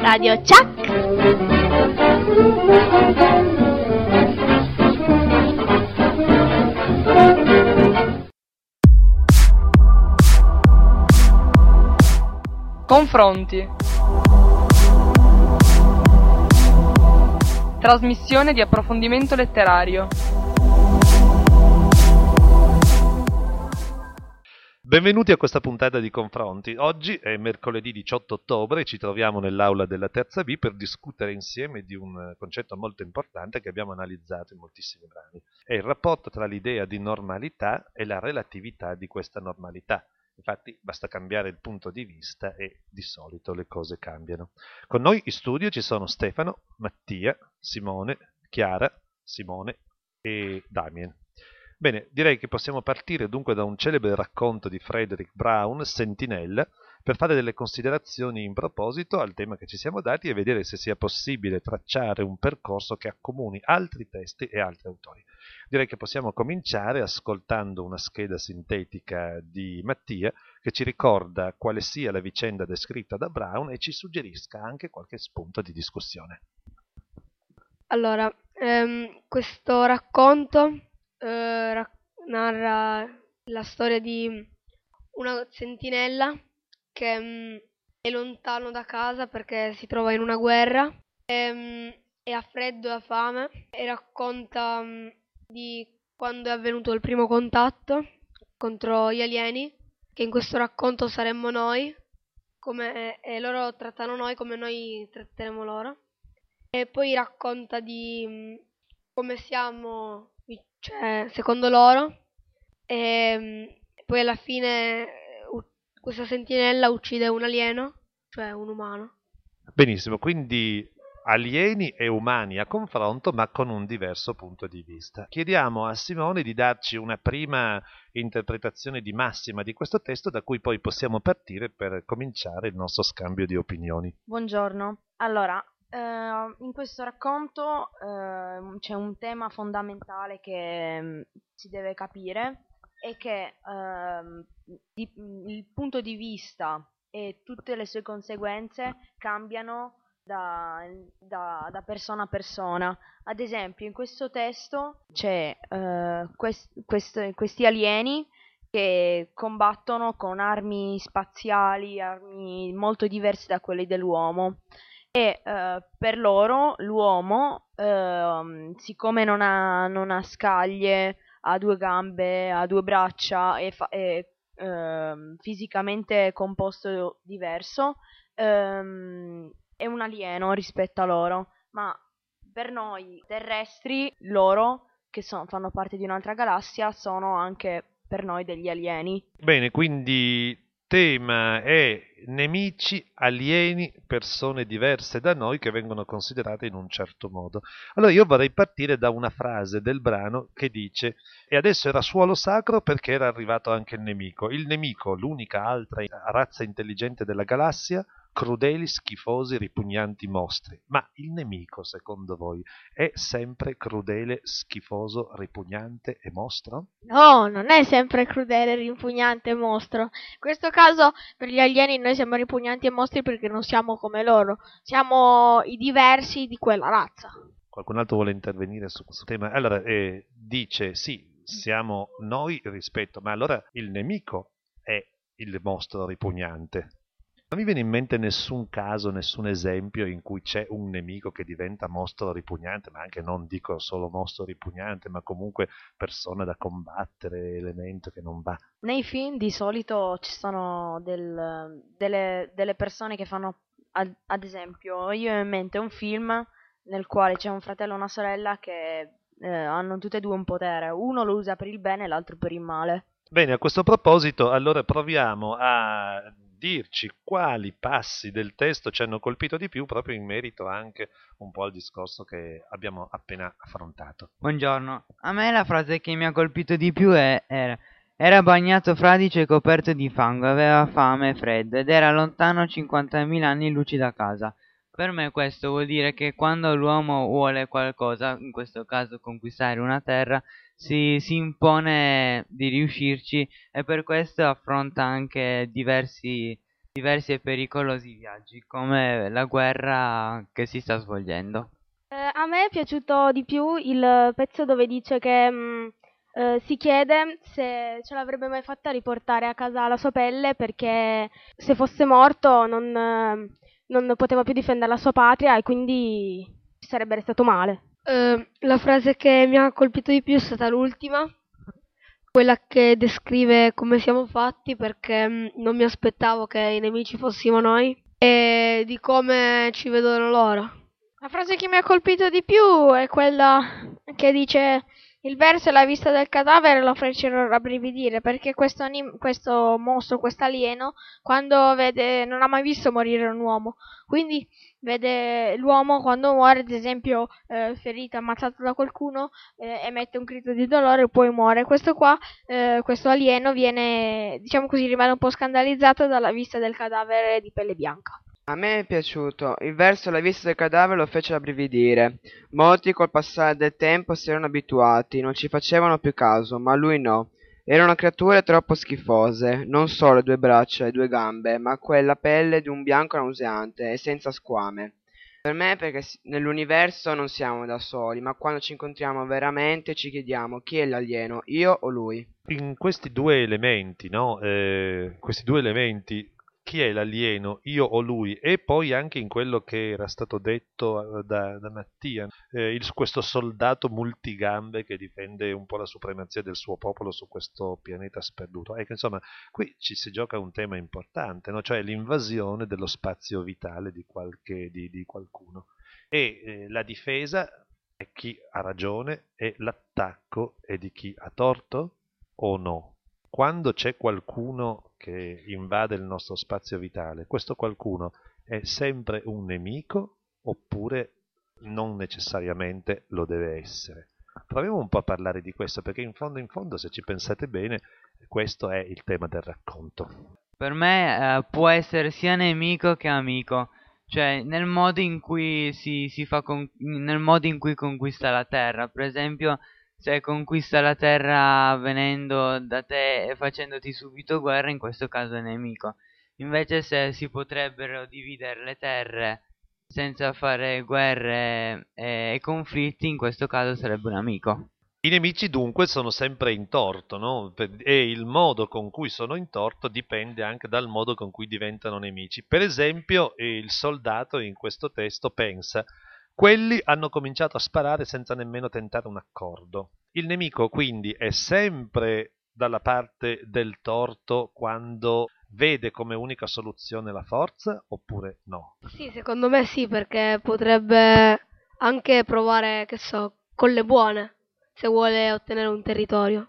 Radio Chuck. Confronti. Trasmissione di approfondimento letterario. Benvenuti a questa puntata di Confronti. Oggi è mercoledì 18 ottobre e ci troviamo nell'aula della terza B per discutere insieme di un concetto molto importante che abbiamo analizzato in moltissimi brani. È il rapporto tra l'idea di normalità e la relatività di questa normalità. Infatti basta cambiare il punto di vista e di solito le cose cambiano. Con noi in studio ci sono Stefano, Mattia, Simone, Chiara, Simone e Damien. Bene, direi che possiamo partire dunque da un celebre racconto di Frederick Brown, Sentinella, per fare delle considerazioni in proposito al tema che ci siamo dati e vedere se sia possibile tracciare un percorso che accomuni altri testi e altri autori. Direi che possiamo cominciare ascoltando una scheda sintetica di Mattia che ci ricorda quale sia la vicenda descritta da Brown e ci suggerisca anche qualche spunto di discussione. Allora, ehm, questo racconto eh, rac- narra la storia di una sentinella che mh, è lontano da casa perché si trova in una guerra mh, e ha freddo e ha fame e racconta mh, di quando è avvenuto il primo contatto contro gli alieni, che in questo racconto saremmo noi, come, e loro trattano noi come noi tratteremo loro. E poi racconta di come siamo cioè, secondo loro, e poi alla fine questa sentinella uccide un alieno, cioè un umano. Benissimo, quindi alieni e umani a confronto, ma con un diverso punto di vista. Chiediamo a Simone di darci una prima interpretazione di massima di questo testo, da cui poi possiamo partire per cominciare il nostro scambio di opinioni. Buongiorno. Allora, Uh, in questo racconto uh, c'è un tema fondamentale che um, si deve capire e che uh, di, il punto di vista e tutte le sue conseguenze cambiano da, da, da persona a persona. Ad esempio, in questo testo c'è eh, quest, quest, questi alieni che combattono con armi spaziali, armi molto diverse da quelle dell'uomo e uh, per loro l'uomo, uh, siccome non ha, non ha, scaglie, ha due gambe, ha due braccia e è uh, fisicamente composto diverso, um, è un alieno rispetto a loro, ma per noi terrestri, loro, che sono, fanno parte di un'altra galassia, sono anche per noi degli alieni. Bene, quindi tema è nemici, alieni, persone diverse da noi che vengono considerate in un certo modo. Allora io vorrei partire da una frase del brano che dice e adesso era suolo sacro perché era arrivato anche il nemico. Il nemico, l'unica altra razza intelligente della galassia, crudeli, schifosi, ripugnanti mostri. Ma il nemico, secondo voi, è sempre crudele, schifoso, ripugnante e mostro? No, non è sempre crudele, ripugnante e mostro. In questo caso, per gli alieni, noi siamo ripugnanti e mostri perché non siamo come loro. Siamo i diversi di quella razza. Qualcun altro vuole intervenire su questo tema? Allora, eh, dice sì, siamo noi rispetto, ma allora il nemico è il mostro ripugnante. Non mi viene in mente nessun caso, nessun esempio in cui c'è un nemico che diventa mostro ripugnante, ma anche non dico solo mostro ripugnante, ma comunque persona da combattere, elemento che non va. Nei film di solito ci sono del, delle, delle, persone che fanno, ad, ad, esempio, io ho in mente un film nel quale c'è un fratello e una sorella che eh, hanno tutte e due un potere, uno lo usa per il bene e l'altro per il male. Bene, a questo proposito, allora proviamo a dirci quali passi del testo ci hanno colpito di più proprio in merito anche un po' al discorso che abbiamo appena affrontato. Buongiorno, a me la frase che mi ha colpito di più è era, era bagnato fradicio e coperto di fango, aveva fame e freddo ed era lontano 50.000 anni luci da casa. Per me questo vuol dire che quando l'uomo vuole qualcosa, in questo caso conquistare una terra, si, si impone di riuscirci e per questo affronta anche diversi, diversi e pericolosi viaggi, come la guerra che si sta svolgendo. Eh, a me è piaciuto di più il pezzo dove dice che mh, eh, si chiede se ce l'avrebbe mai fatta riportare a casa la sua pelle perché se fosse morto non, eh, non poteva più difendere la sua patria e quindi ci sarebbe restato male. Eh, la frase che mi ha colpito di più è stata l'ultima, quella che descrive come siamo fatti perché mh, non mi aspettavo che i nemici fossimo noi e di come ci vedono loro. La frase che mi ha colpito di più è quella che dice il verso e la vista del cadavere lo fecero rabbrividire perché questo, anim- questo mostro, questo alieno, quando vede, non ha mai visto morire un uomo, quindi vede l'uomo quando muore, ad esempio eh, ferito, ammazzato da qualcuno, eh, emette un grido di dolore e poi muore. Questo qua, eh, questo alieno viene, diciamo così, rimane un po' scandalizzato dalla vista del cadavere di pelle bianca. A me è piaciuto, il verso alla vista del cadavere lo fece rabbrividire. Molti col passare del tempo si erano abituati, non ci facevano più caso, ma lui no. Erano creature troppo schifose, non solo due braccia e due gambe, ma quella pelle di un bianco nauseante e senza squame. Per me perché nell'universo non siamo da soli, ma quando ci incontriamo veramente ci chiediamo chi è l'alieno, io o lui. In questi due elementi, no? Eh, questi due elementi chi è l'alieno, io o lui, e poi anche in quello che era stato detto eh, da, da Mattia, eh, il, questo soldato multigambe che difende un po' la supremazia del suo popolo su questo pianeta sperduto. Ecco, insomma, qui ci si gioca un tema importante, no? cioè l'invasione dello spazio vitale di, qualche, di, di qualcuno. E eh, la difesa è chi ha ragione e l'attacco è di chi ha torto o no quando c'è qualcuno che invade il nostro spazio vitale, questo qualcuno è sempre un nemico oppure non necessariamente lo deve essere? Proviamo un po' a parlare di questo perché in fondo in fondo se ci pensate bene questo è il tema del racconto. Per me eh, può essere sia nemico che amico, cioè nel modo in cui si, si fa con, nel modo in cui conquista la terra, per esempio se conquista la terra venendo da te e facendoti subito guerra, in questo caso è nemico. Invece se si potrebbero dividere le terre senza fare guerre e conflitti, in questo caso sarebbe un amico. I nemici dunque sono sempre in torto, no? e il modo con cui sono in torto dipende anche dal modo con cui diventano nemici. Per esempio, il soldato in questo testo pensa quelli hanno cominciato a sparare senza nemmeno tentare un accordo. Il nemico quindi è sempre dalla parte del torto quando vede come unica soluzione la forza oppure no? Sì, secondo me sì, perché potrebbe anche provare, che so, con le buone, se vuole ottenere un territorio.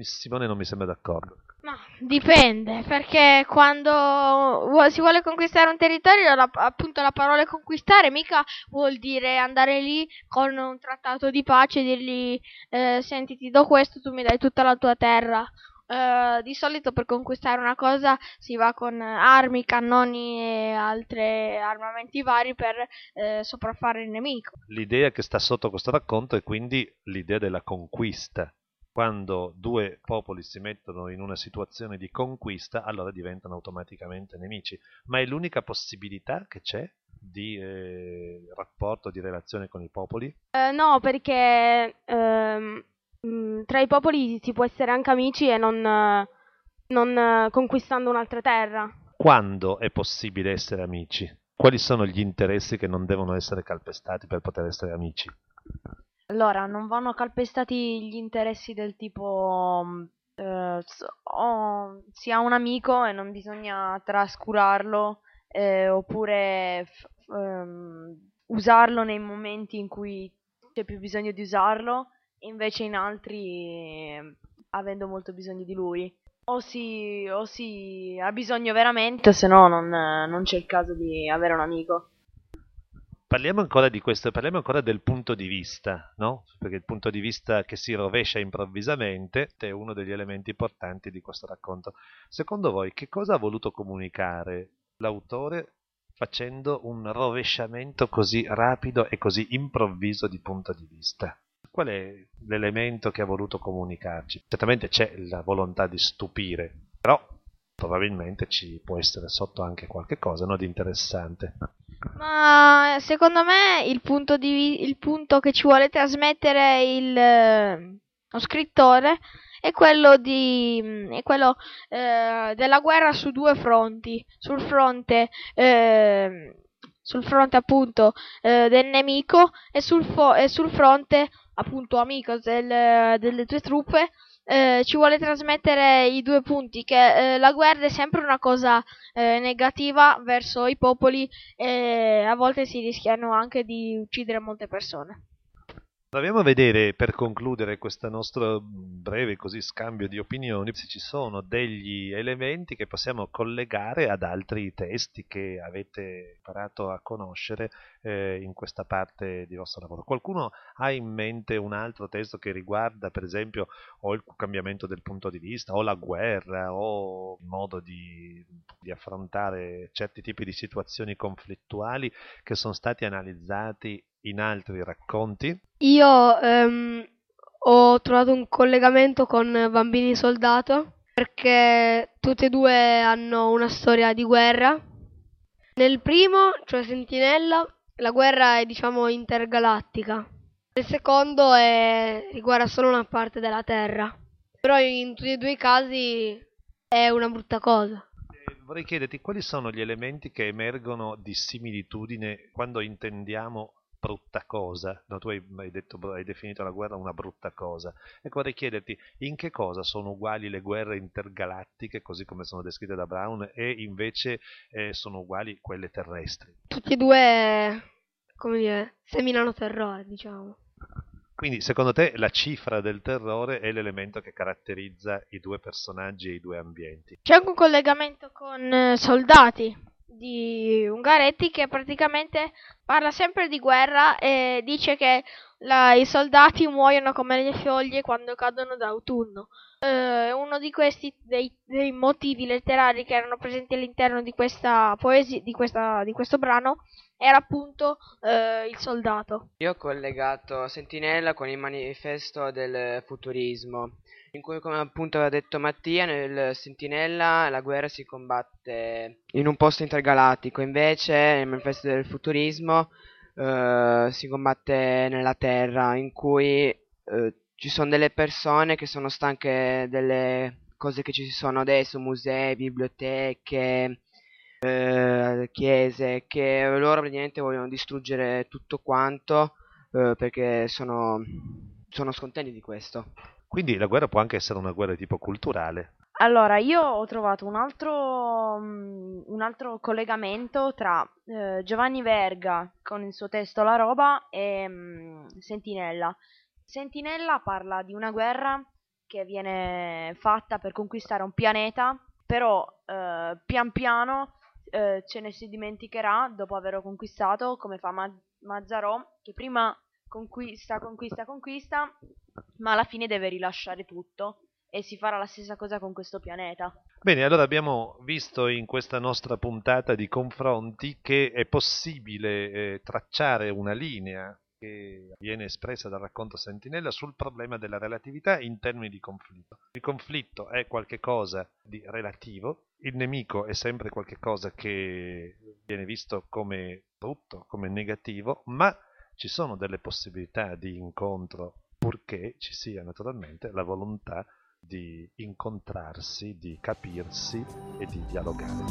Simone non mi sembra d'accordo. Ma dipende, perché quando si vuole conquistare un territorio, la, appunto la parola conquistare mica vuol dire andare lì con un trattato di pace e dirgli eh, senti ti do questo, tu mi dai tutta la tua terra. Uh, di solito per conquistare una cosa si va con armi, cannoni e altri armamenti vari per uh, sopraffare il nemico. L'idea che sta sotto questo racconto è quindi l'idea della conquista quando due popoli si mettono in una situazione di conquista, allora diventano automaticamente nemici. Ma è l'unica possibilità che c'è di eh, rapporto, di relazione con i popoli? Uh, no, perché ehm, mm, tra i popoli si può essere anche amici e non, non conquistando un'altra terra. Quando è possibile essere amici? Quali sono gli interessi che non devono essere calpestati per poter essere amici? Allora, non vanno calpestati gli interessi del tipo mm, eh, si ha un amico e non bisogna trascurarlo eh, oppure f- um, usarlo nei momenti in cui c'è più bisogno di usarlo invece in altri eh, avendo molto bisogno di lui. O si, o si ha bisogno veramente, se no non, non c'è il caso di avere un amico. Parliamo ancora di questo, parliamo ancora del punto di vista, no? Perché il punto di vista che si rovescia improvvisamente è uno degli elementi importanti di questo racconto. Secondo voi, che cosa ha voluto comunicare l'autore facendo un rovesciamento così rapido e così improvviso di punto di vista. Qual è l'elemento che ha voluto comunicarci? Certamente c'è la volontà di stupire, però probabilmente ci può essere sotto anche qualche cosa no, di interessante. Ma secondo me il punto, di, il punto che ci vuole trasmettere il, eh, lo scrittore è quello, di, è quello eh, della guerra su due fronti. Sul fronte, eh, sul fronte appunto eh, del nemico e sul, fo- e sul fronte appunto amico del, delle tue truppe eh, ci vuole trasmettere i due punti, che eh, la guerra è sempre una cosa eh, negativa verso i popoli e a volte si rischiano anche di uccidere molte persone. Proviamo a vedere per concludere questo nostro breve così scambio di opinioni se ci sono degli elementi che possiamo collegare ad altri testi che avete imparato a conoscere eh, in questa parte di vostro lavoro. Qualcuno ha in mente un altro testo che riguarda per esempio o il cambiamento del punto di vista o la guerra o il modo di, di affrontare certi tipi di situazioni conflittuali che sono stati analizzati in altri racconti? Io ehm, ho trovato un collegamento con Bambini Soldato perché tutti e due hanno una storia di guerra. Nel primo, cioè Sentinella, la guerra è diciamo intergalattica. Nel secondo è, riguarda solo una parte della Terra. Però in tutti e due i casi è una brutta cosa vorrei chiederti quali sono gli elementi che emergono di similitudine quando intendiamo brutta cosa, no, tu hai, hai, detto, hai, definito la guerra una brutta cosa. Ecco, vorrei chiederti in che cosa sono uguali le guerre intergalattiche, così come sono descritte da Brown, e invece eh, sono uguali quelle terrestri. Tutti e due, come dire, seminano terrore, diciamo. Quindi, secondo te, la cifra del terrore è l'elemento che caratterizza i due personaggi e i due ambienti? C'è anche un collegamento con eh, soldati di Ungaretti che praticamente parla sempre di guerra e dice che la, i soldati muoiono come le foglie quando cadono d'autunno. Eh, uno di questi dei, dei, motivi letterari che erano presenti all'interno di questa poesia, di, questa, di questo brano, era appunto eh, il soldato. Io ho collegato Sentinella con il manifesto del futurismo in cui come appunto aveva detto Mattia nel Sentinella la guerra si combatte in un posto intergalattico invece nel manifesto del futurismo eh, si combatte nella terra in cui eh, ci sono delle persone che sono stanche delle cose che ci sono adesso musei, biblioteche eh, chiese che loro praticamente vogliono distruggere tutto quanto eh, perché sono, sono scontenti di questo quindi la guerra può anche essere una guerra di tipo culturale. Allora, io ho trovato un altro, um, un altro collegamento tra eh, Giovanni Verga con il suo testo La roba e um, Sentinella. Sentinella parla di una guerra che viene fatta per conquistare un pianeta, però eh, pian piano eh, ce ne si dimenticherà dopo averlo conquistato, come fa Ma- Mazzarò, che prima conquista, conquista, conquista, ma alla fine deve rilasciare tutto e si farà la stessa cosa con questo pianeta. Bene, allora abbiamo visto in questa nostra puntata di confronti che è possibile eh, tracciare una linea che viene espressa dal racconto Sentinella sul problema della relatività in termini di conflitto. Il conflitto è qualcosa di relativo, il nemico è sempre qualcosa che viene visto come brutto, come negativo, ma ci sono delle possibilità di incontro purché ci sia naturalmente la volontà di incontrarsi, di capirsi e di dialogare.